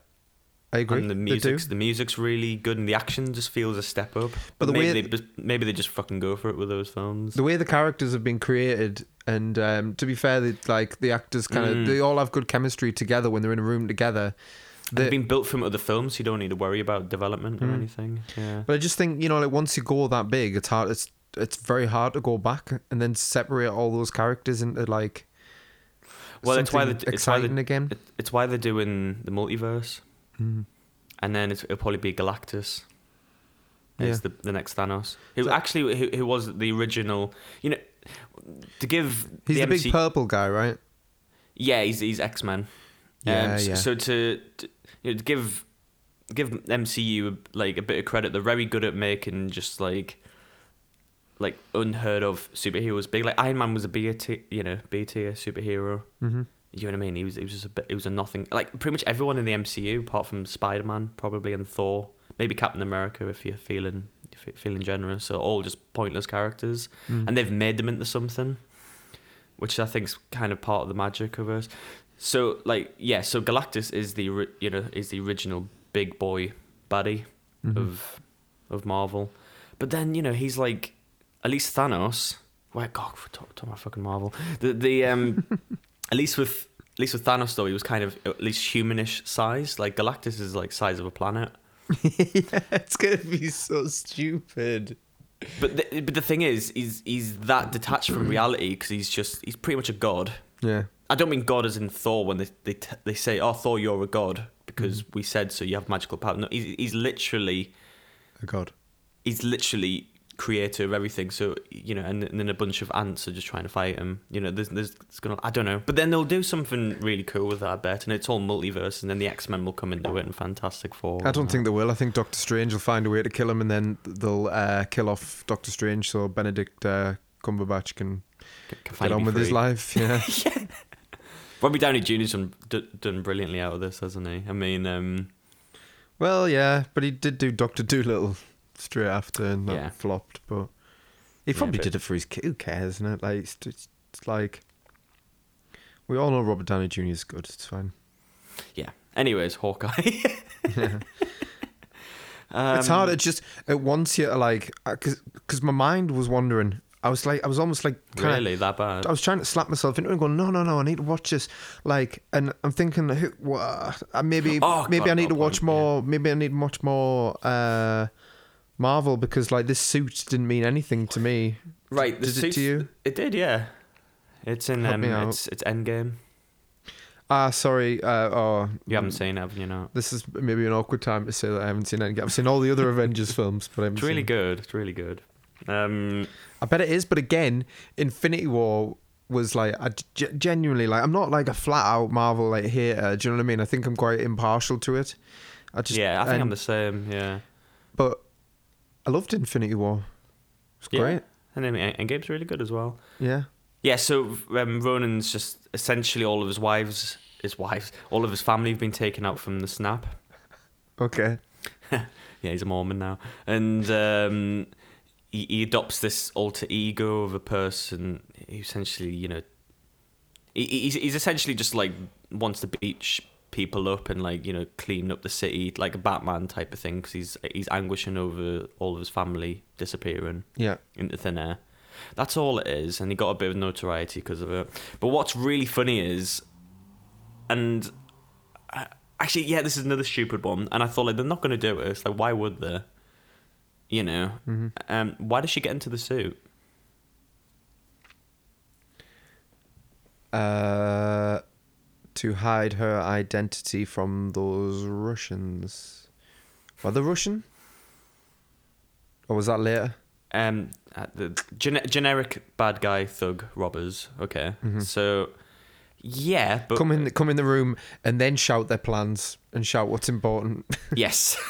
I agree. And the music's the music's really good, and the action just feels a step up. But the maybe way- they just, maybe they just fucking go for it with those films. the way the characters have been created, and um, to be fair, they, like the actors kind of Mm. they all have good chemistry together when they're in a room together. They've been built from other films, so you don't need to worry about development or Mm. anything. Yeah. But I just think you know, like once you go that big, it's hard. It's it's very hard to go back and then separate all those characters into like. Well, it's why they- it's why they- again. It, it's why they're doing the multiverse, Mm. and then it's, it'll probably be Galactus. It's Yeah. the the next Thanos, who So- actually who, who was the original. You know, to give He's the, the big purple guy, right? Yeah, he's he's X Men. Yeah, um, yeah. So to, to you know, give give MCU like a bit of credit, they're very good at making just like like unheard of superheroes big. Like Iron Man was a B tier, you know, B tier superhero. Mm-hmm. You know what I mean? He was he was just a bit. It was a nothing. Like pretty much everyone in the MCU, apart from Spider Man, probably and Thor, maybe Captain America, if you're feeling if you're feeling generous, are all just pointless characters, Mm. and they've made them into something, which I think's kind of part of the magic of it. So like yeah, so Galactus is the you know is the original big boy baddie Mhm. of of Marvel, but then you know he's like at least Thanos. Where God, talking talking about fucking Marvel. The the um at least with at least with Thanos though he was kind of at least humanish size. Like Galactus is like size of a planet. yeah, it's gonna be so stupid. But the, but the thing is, he's he's that detached from reality because he's just he's pretty much a god. Yeah. I don't mean God as in Thor when they they t- they say, "Oh, Thor, you're a god because we said so. You have magical power." No, he's, he's literally a God. he's literally creator of everything. So you know, and, and then a bunch of ants are just trying to fight him. You know, there's there's it's gonna I don't know, but then they'll do something really cool with that, I bet, and it's all multiverse, and then the X Men will come into it and Fantastic Four. I don't think they will. I think Doctor Strange will find a way to kill him, and then they'll uh, kill off Doctor Strange so Benedict uh, Cumberbatch can C- can Get on with his life. Yeah. yeah. Robbie Downey Jr.'s done, d- done brilliantly out of this, hasn't he? I mean, um, well, yeah, but he did do Doctor Dolittle straight after, and that Yeah. flopped. But he Yeah, probably but- did it for his kid. Who cares? Isn't it? Like, it's, it's, it's like we all know Robert Downey Jr. is good. It's fine. yeah. Anyways, Hawkeye. Yeah. um, it's hard. It just at once you to like because because my mind was wandering. I was like I was almost like kinda- Really, that bad? I was trying to slap myself into it and go, no, no, no, I need to watch this. Like, and I'm thinking, who, what, uh, maybe, Oh, maybe God, I need to watch point, more. Maybe I need watch more uh, Marvel because like this suit didn't mean anything to me. Right, the Did it to you? It did, yeah. It's in Help um, it's it's Endgame. Ah, sorry. Uh, oh, You haven't seen it, haven't you? Not. This is maybe an awkward time to say that I haven't seen any. I've seen all the other Avengers films, but I haven't It's really seen- good. It's really good. Um, I bet it is, but again, Infinity War was like I g- genuinely like I'm not like a flat out Marvel like hater. Do you know what I mean? I think I'm quite impartial to it. I just yeah, I think I'm the same. Yeah, but I loved Infinity War. It's Yeah. great. and then En- Endgame's really good as well. Yeah. Yeah, so um, Ronin's just essentially all of his wives, his wives, all of his family have been taken out from the snap. Okay. Yeah, he's a Mormon now, and um, he, he adopts this alter ego of a person who essentially, you know, he, he's he's essentially just like wants to beat sh- people up and like you know clean up the city like a Batman type of thing because he's he's anguishing over all of his family disappearing Yeah. into thin air. That's all it is, and he got a bit of notoriety because of it. But what's really funny is, and uh, actually, yeah, this is another stupid one. And I thought like they're not going to do it. It's like why would they? You know, Mm-hmm. um, why does she get into the suit? Uh, to hide her identity from those Russians. Were they Russian? Or was that later? Um, uh, the gene- generic bad guy thug robbers. Okay, so yeah, but come in, come in the room, and then shout their plans and shout what's important. yes.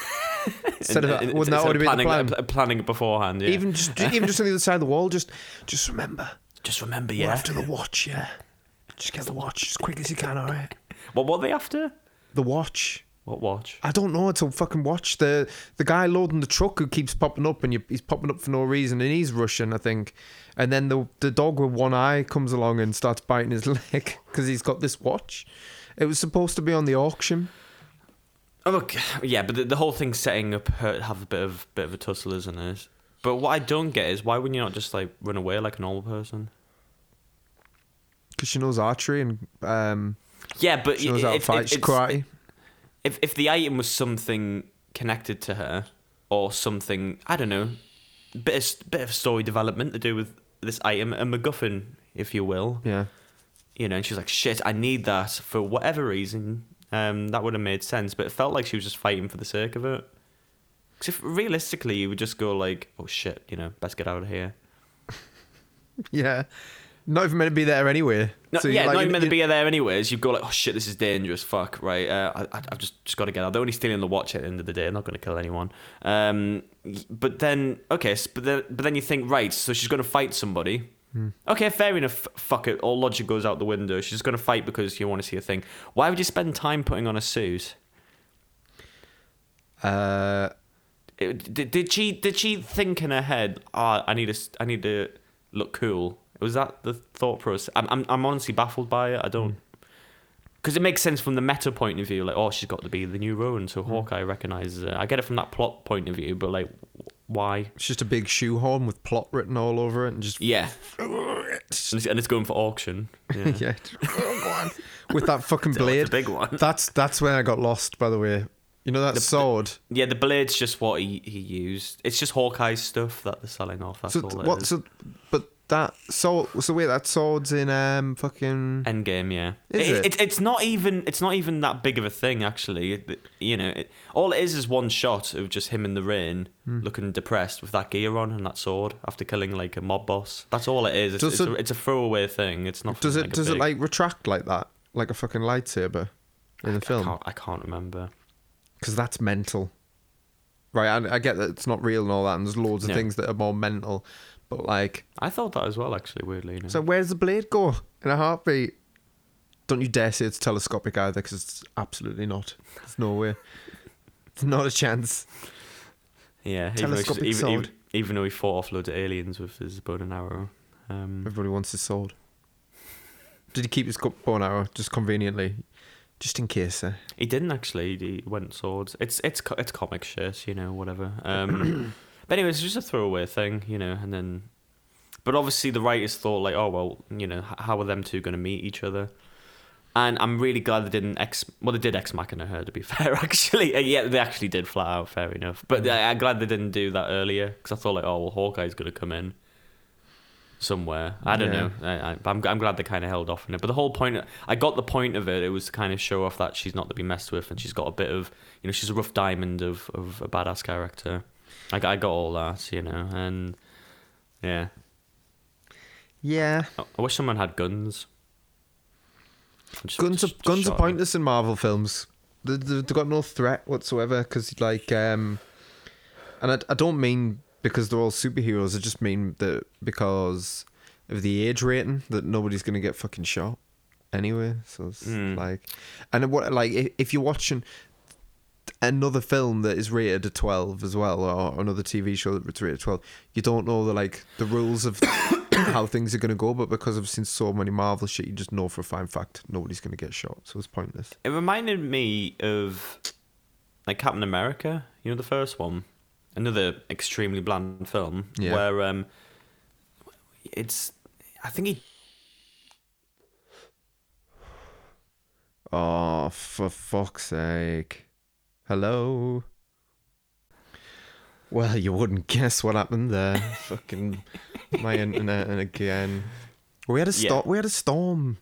Instead of that, wouldn't that instead already of be planning, plan? planning it beforehand? Yeah. Even just, even just on the other side of the wall, just, just remember, just remember, we're yeah. after the watch, yeah. Just get the watch as quick as you can, alright? What what are they after? The watch. What watch? I don't know. It's a fucking watch. The the guy loading the truck who keeps popping up and you, he's popping up for no reason and he's Russian, I think. And then the the dog with one eye comes along and starts biting his leg because he's got this watch. It was supposed to be on the auction. Oh, okay. yeah, but the, the whole thing's setting up her to have a bit of bit of a tussle, isn't it? But what I don't get is why wouldn't you not just like run away like a normal person? Because she knows archery and um, Yeah, but she knows how to fight. Karate. if if the item was something connected to her or something, I don't know, bit of, bit of story development to do with this item, a MacGuffin, if you will. Yeah. You know, and she's like, "Shit, I need that for whatever reason." Um, that would have made sense, but it felt like she was just fighting for the sake of it. Because if realistically, you would just go like, "Oh shit," you know, best get out of here. Yeah. Not even meant to be there anyway. No, So yeah, like, not even meant to be there anyways. You go like, oh shit, this is dangerous. Fuck, right? Uh, I, I've just just got to get out. They're only stealing the watch at the end of the day. I'm not going to kill anyone. Um, but then okay, but then but then you think right, so she's going to fight somebody. Hmm. Okay, fair enough. Fuck it. All logic goes out the window. She's just going to fight because you want to see a thing. Why would you spend time putting on a suit? Uh, It- did, did she did she think in her head? Ah, I need to I need to look cool. Was that the thought process? I'm I'm, I'm honestly baffled by it. I don't because it makes sense from the meta point of view. Like, oh, she's got to be the new Ronin, so Hawkeye recognizes her. I get it from that plot point of view, but like, why? it's just a big shoehorn with plot written all over it and just Yeah, and it's, and it's going for auction. Yeah, yeah, with that fucking blade. big one. That's that's where I got lost. By the way, you know that The- sword. Yeah, the blade's just what he, he used. It's just Hawkeye's stuff that they're selling off. That's so all it what? is. So, but that sword. So wait, that sword's in um fucking. Endgame, yeah. Is it? It, It's not even. It's not even that big of a thing, actually. It- you know, it, all it is is one shot of just him in the rain, Hmm. looking depressed with that gear on and that sword after killing like a mob boss. That's all it is. It's, it's, it- a, it's a throwaway thing. It's not. Does it like does it like retract like that, like a fucking lightsaber in the I film? can't, I can't remember. Because that's mental. Right, I, I get that it's not real and all that, and there's loads of No. things that are more mental. But like, I thought that as well, actually. Weirdly, so where's the blade go in a heartbeat? Don't you dare say it's telescopic either, because it's absolutely not. There's no way. There's not a chance. yeah, even though, telescopic even, sword. even, even though he fought off loads of aliens with his bow and arrow. Um, Everybody wants his sword. Did he keep his bow and arrow just conveniently, just in case? Uh, He didn't actually. He went swords. It's it's it's comic shit, you know, whatever. Um, but anyway, it's just a throwaway thing, you know. And then, but obviously the writers thought like, oh well, you know, how are them two going to meet each other? And I'm really glad they didn't ex. Well, they did ex machina her to be fair, actually. Uh, yeah, they actually did flat out. Fair enough. But I- I'm glad they didn't do that earlier because I thought like, oh well, Hawkeye's going to come in somewhere. I don't Yeah. know. I, I, I'm I'm glad they kind of held off on it. But the whole point, I got the point of it. It was to kind of show off that she's not to be messed with, and she's got a bit of, you know, she's a rough diamond of of a badass character. I got, I got all that, you know, and yeah, yeah, I, wish someone had guns. Just- guns are just- just guns are them. pointless in Marvel films. They, they, they've got no threat whatsoever because, like, um, and I, I don't mean because they're all superheroes. I just mean that because of the age rating, that nobody's gonna get fucking shot anyway. So it's Mm. like, and what like if, if you're watching another film that is rated at 12 as well or another TV show that's rated 12 you don't know the like the rules of how things are going to go but because I've seen so many Marvel shit you just know for a fine fact nobody's going to get shot so it's pointless. It reminded me of like Captain America, you know, the first one, another extremely bland film Yeah. where um, it's, I think he oh for fuck's sake hello well you wouldn't guess what happened there fucking my internet and again we had a Yeah. storm we had a storm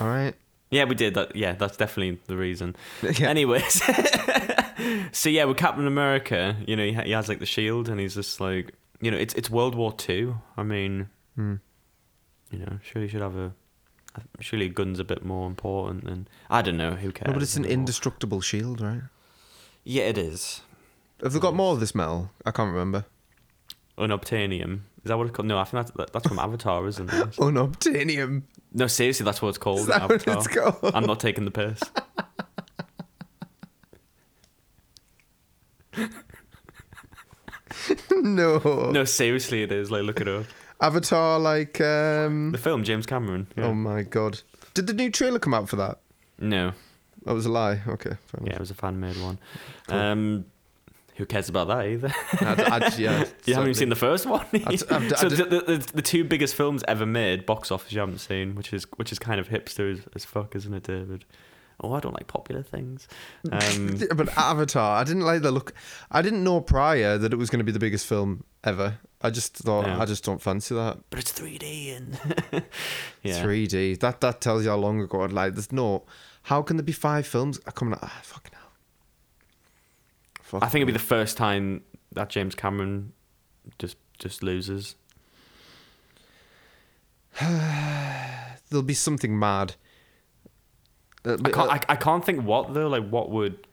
all right Yeah, we did that. Yeah, that's definitely the reason. Yeah. Anyways, so yeah, with Captain America, you know, he, ha- he has like the shield, and he's just like, you know, it's it's World War Two. I mean, Hmm. you know, surely you should have a. Surely a gun's a bit more important than I don't know. Who cares? no, but it's an anymore. indestructible shield right Yeah, it is. Have they got more of this metal? I can't remember. Unobtainium. Is that what it's called? No, I think that's, that's from Avatar, isn't it? Unobtainium. No, seriously, that's what it's called. Is that what Avatar. it's called? I'm not taking the piss. no. No, seriously, it is. Like, look it up. Avatar, like, um. The film, James Cameron. Yeah. Oh my god. Did the new trailer come out for that? no, That was a lie. Okay. Yeah, it was a fan made one. Cool. Um, who cares about that either? I'd, I'd, yeah. you haven't even seen the first one. I'd- so the, the, the two biggest films ever made, box office, you haven't seen, which is which is kind of hipster as, as fuck, isn't it, David? Oh, I don't like popular things. Um, Yeah, but Avatar, I didn't like the look. I didn't know prior that it was going to be the biggest film ever. I just thought, Yeah. I just don't fancy that. but it's 3D and yeah. 3D. That that tells you how long ago I'd like. There's no. How can there be five films coming out? Ah, fucking hell. Fuck I think it'd be the first time that James Cameron just just loses. there'll be something mad. Uh, I can't. I, I can't think what though. Like what would?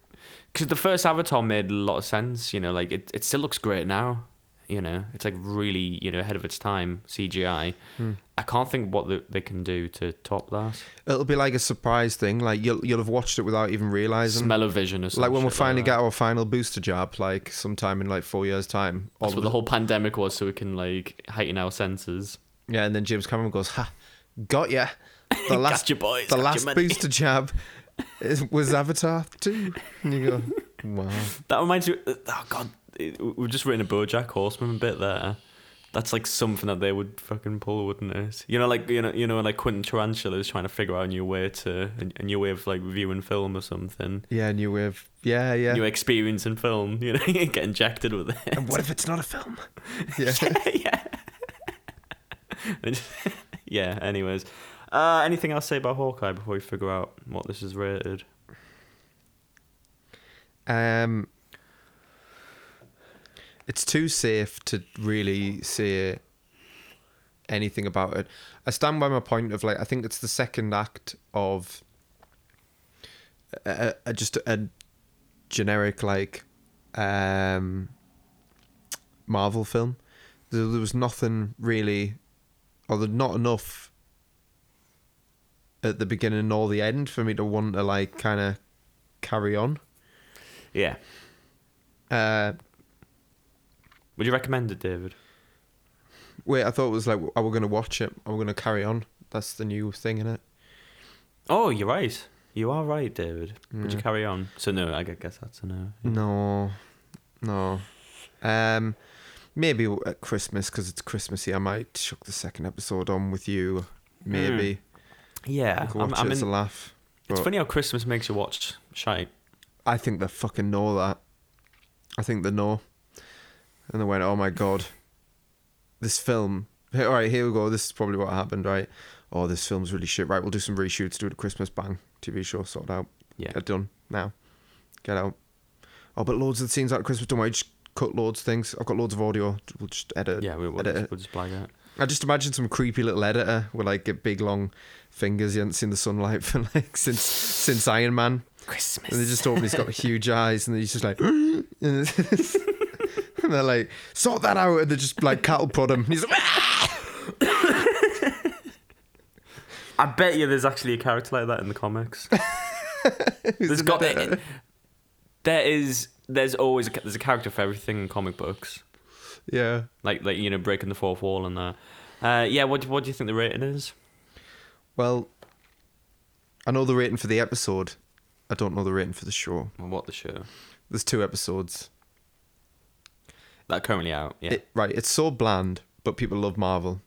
Because the first Avatar made a lot of sense. You know, like it. It still looks great now. You know, it's like really you know ahead of its time CGI. Hmm. I can't think what the, they can do to top that. It'll be like a surprise thing. Like you'll you'll have watched it without even realizing. Smell-o-vision or something. like when we finally get our final booster jab, like sometime in like four years' time. That's what the whole pandemic was, so we can like heighten our senses. yeah, and then James Cameron goes, "Ha, got ya." The last Gotcha, boys. the last booster jab was Avatar two, and you go, "Wow." That reminds me. Oh god, we've just written a BoJack Horseman bit there. That's like something that they would fucking pull, wouldn't it? You know, like you know, you know, like Quentin Tarantula is trying to figure out a new way to a, new way of like viewing film or something. Yeah, a new wave. Yeah, yeah. New experience in film. You know, you get injected with it. and what if it's not a film? Yeah. yeah. yeah. Anyways, uh, anything else to say about Hawkeye before we figure out what this is rated? Um, it's too safe to really say anything about it. I stand by my point of like I think it's the second act of a, a, just a generic like um Marvel film there, there was nothing really, or there not enough at the beginning nor the end for me to want to like kind of carry on. Yeah. Uh, Would you recommend it, David? wait, I thought it was like, are we going to watch it? Are we going to carry on? That's the new thing in it. Oh, you're right. You are right, David. Would you carry on? So no, I guess that's a no. No, no. Um, maybe at Christmas because it's Christmassy. I might chuck the second episode on with you. Maybe Yeah, I'm, watch I'm it as a in- laugh. it's but- funny how Christmas makes you watch shite. I think they fucking know that. I think they know, and they went, "Oh my god, this film." All right, here we go. This is probably what happened, right? Oh, this film's really shit. Right, we'll do some reshoots. Do it at Christmas. Bang, TV show sorted out. Yeah. Get done now. Get out. Oh, but loads of the scenes out at Christmas. Don't worry, just cut loads of things. I've got loads of audio. We'll just edit. Yeah, we, we'll, edit just, we'll just blag it. I just imagine some creepy little editor with like big long fingers. You haven't seen the sunlight for like since since Iron Man. Christmas. And they just told me he's got huge eyes, and he's just like, and they're like, sort that out, and they just like cattle prod him. And he's like, I bet you there's actually a character like that in the comics. There's got editor? there is there's always a, there's a character for everything in comic books. yeah. Like like you know breaking the fourth wall and that. Uh, yeah, what what do you think the rating is? Well, I know the rating for the episode. I don't know the rating for the show. Well, what the show There's two episodes. That currently out? Yeah, It, right, it's so bland, but people love Marvel.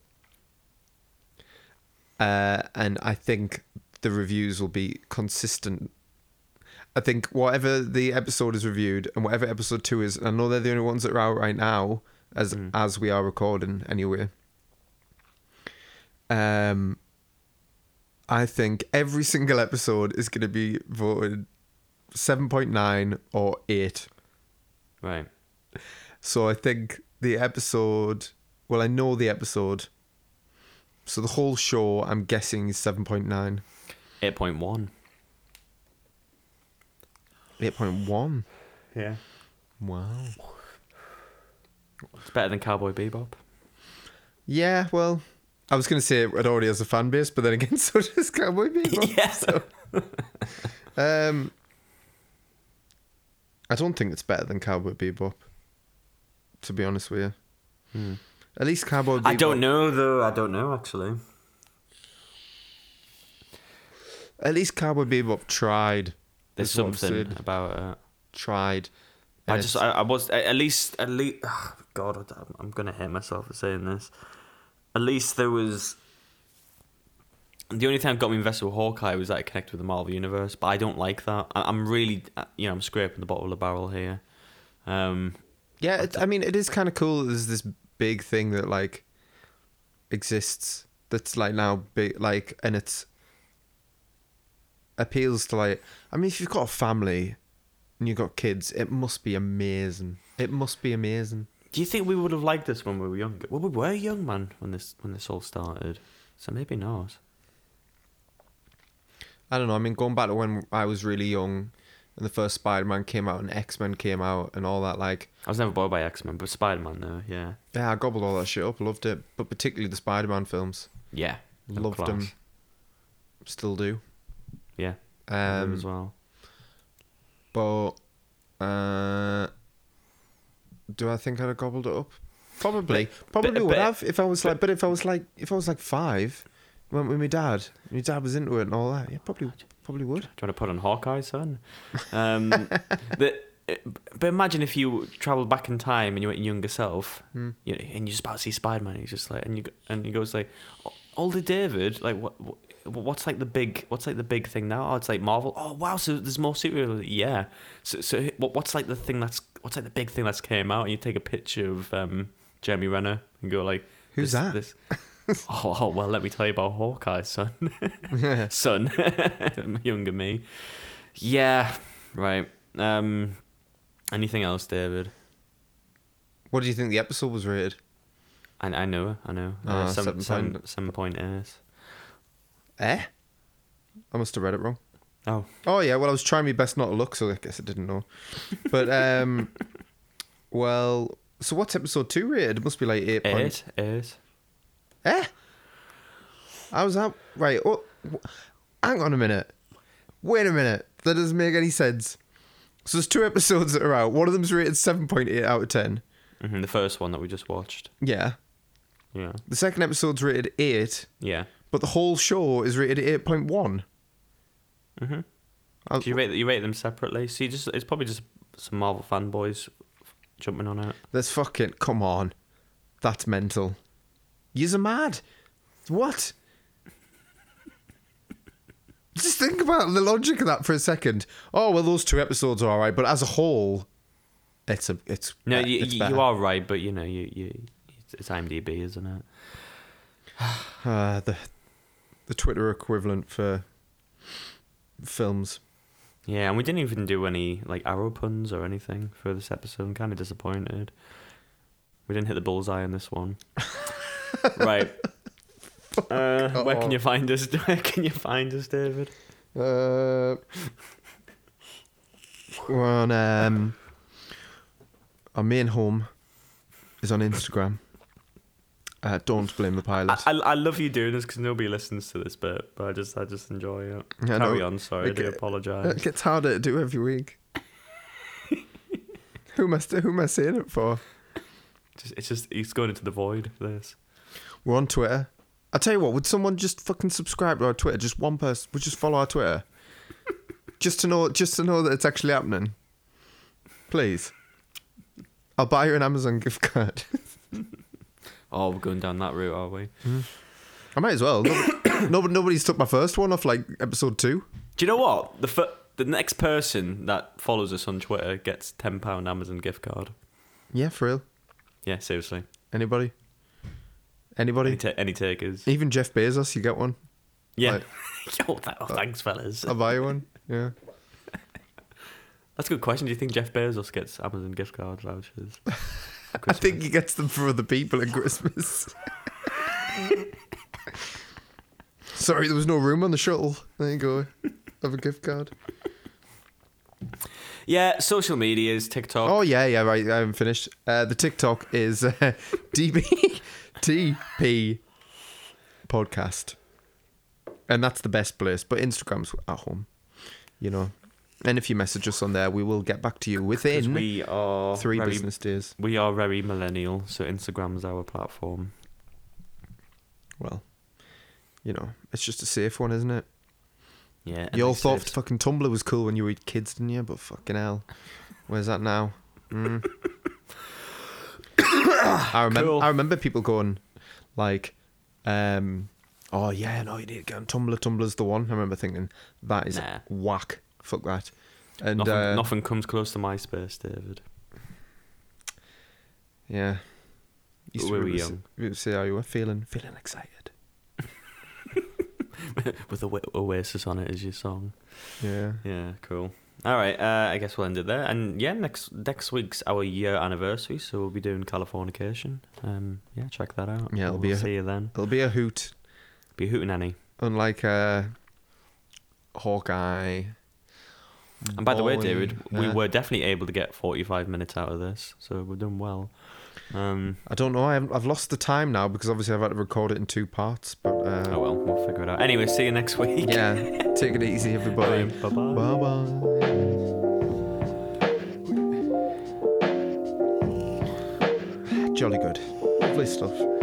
Uh, and I think the reviews will be consistent. I think whatever the episode is reviewed and whatever episode two is, I know they're the only ones that are out right now, as Mm. as we are recording anyway. Um, I think every single episode is going to be voted seven point nine or eight. right. So I think the episode. Well, I know the episode. So the whole show, I'm guessing, is seven point nine. Eight point one. Eight point one. Yeah, Wow. it's better than Cowboy Bebop. Yeah. Well, I was gonna say it already has a fan base, but then again, so does Cowboy Bebop. Yeah. So, um, I don't think it's better than Cowboy Bebop. To be honest with you, Hmm. at least Cowboy. Bebop. I don't know though. I don't know actually. At least Cowboy Bebop tried. There's That's what I've something about it. Tried. I just, I, I was at least, at least. God, I'm- gonna hate myself for saying this. At least there was. The only thing that got me invested with Hawkeye was that it connected with the Marvel universe, but I don't like that. I, I'm really, uh, you know, I'm scraping the bottom of the barrel here. Um, Yeah, it, I mean, it is kind of cool. that There's this big thing that like exists that's like now big, like, and it's appeals to like. I mean, if you've got a family and you've got kids, it must be amazing. It must be amazing. do you think we would have liked this when we were younger? Well, we were young, man, when this when this all started. So maybe not. I don't know. I mean, going back to when I was really young and the first Spider-Man came out and X-Men came out and all that, like, I was never bothered by X Men, but Spider Man though, yeah, yeah, I gobbled all that shit up. Loved it, but particularly the Spider-Man films. yeah, Loved class. them. Still do. Yeah, Um, as well. But uh, do I think I'd have gobbled it up? Probably, probably but- would but- have if I was like. But if I was like, if I was like five, went with my dad. My dad was into it and all that. Yeah, probably, probably would. Want to put on Hawkeye, son? Um, the, but imagine if you travelled back in time and you went younger self, Hmm. you know, and you just about to see Spider Man. He's just like, and you and he goes like, "Older David, like what, what? What's like the big? What's like the big thing now? Oh, it's like Marvel. Oh, wow! So there's more superheroes. Yeah. So, so what, what's like the thing that's what's like the big thing that's came out? And you take a picture of um, Jeremy Renner and go like, Who's this- that? This, oh, oh, well, let me tell you about Hawkeye, son. son, younger me. Yeah, right. Um, anything else, David? What do you think the episode was rated? I, I know, I know. Ah, Uh, seven, point- seven point. Eh? I must have read it wrong. Oh, Oh yeah, well I was trying my best not to look, so I guess I didn't know. But um, well, So what's episode two rated? It must be like eight. point- Eight, eight. Eh? How's that? Right. Oh, hang on a minute. Wait a minute. That doesn't make any sense. So there's two episodes that are out. One of them's rated 7.8 out of 10. hmm the first one that we just watched. Yeah. Yeah, The second episode's rated 8, yeah. but the whole show is rated 8.1. Mm-hmm. You rate you rate them separately? See, just it's probably just some Marvel fanboys jumping on it. Let's fucking. Come on. That's mental. You're mad. What? Just think about the logic of that for a second. Oh well, those two episodes are alright, but as a whole, it's a it's No, be- you, it's you, are right, but you know, you, you it's IMDb, isn't it? uh, the the Twitter equivalent for films. Yeah, and we didn't even do any like arrow puns or anything for this episode. I'm kind of disappointed. We didn't hit the bullseye on this one. right. Uh, where can you find us? Where can you find us, David? Uh, we're on um, our main home is on Instagram. Uh, don't blame the pilot. I, I love you doing this because nobody listens to this bit, but I just I just enjoy it. Yeah, Carry no, on. Sorry, I do apologise. it gets harder to do every week. who am I who am I saying it for? Just, it's just he's going into the void. This. We're on Twitter. I tell you what, would someone just fucking subscribe to our Twitter? Just one person would just follow our Twitter, just to know, just to know that it's actually happening. Please, I'll buy you an Amazon gift card. Oh, we're going down that route, are we? Hmm. I might as well. Nobody, nobody, nobody's took my first one off like episode two. Do you know what the fir- the next person that follows us on Twitter gets ten pound Amazon gift card? Yeah, for real. Yeah, seriously. Anybody? Any, Anybody? ta- any takers? Even Jeff Bezos, you get one. Yeah. Like- oh, th- oh, thanks, fellas. I'll buy you one. Yeah. That's a good question. Do you think Jeff Bezos gets Amazon gift card vouchers? I think he gets them for other people at Christmas. Sorry, there was no room on the shuttle. There you go. Have a gift card. Yeah, social media is TikTok. Oh yeah, yeah, right. I haven't finished. Uh, the TikTok is uh, DB TP podcast, and that's the best place. But Instagram's at home, you know. And if you message us on there, we will get back to you within we are three very, business days. We are very millennial, so Instagram's our platform. Well, you know, it's just a safe one, isn't it? Yeah. You all thought fucking Tumblr was cool when you were kids, didn't you? But fucking hell, where's that now? Mm. I remember. Cool. I remember people going like, um, "Oh yeah, no, you need to get on Tumblr. Tumblr's the one." I remember thinking that is Nah. whack. Fuck that. And nothing, uh, nothing comes close to MySpace, David. yeah, to We were young. s- be able how you were feeling, feeling excited. With the Oasis on it as your song. Yeah. Yeah, cool. All right, uh, I guess we'll end it there. And yeah, next next week's our year anniversary, so we'll be doing Californication. Um, yeah, check that out. Yeah, it'll we'll be a- see you then. It'll be a hoot, Be a hooting Annie. unlike uh, Hawkeye. And by the way, Boy, David, we were definitely able to get forty five minutes out of this, so we're doing well. Um, I don't know. I I've lost the time now because obviously I've had to record it in two parts. But uh, oh well, we'll figure it out. Anyway, see you next week. yeah, take it easy, everybody. Bye bye. Bye bye. Jolly good. Lovely stuff.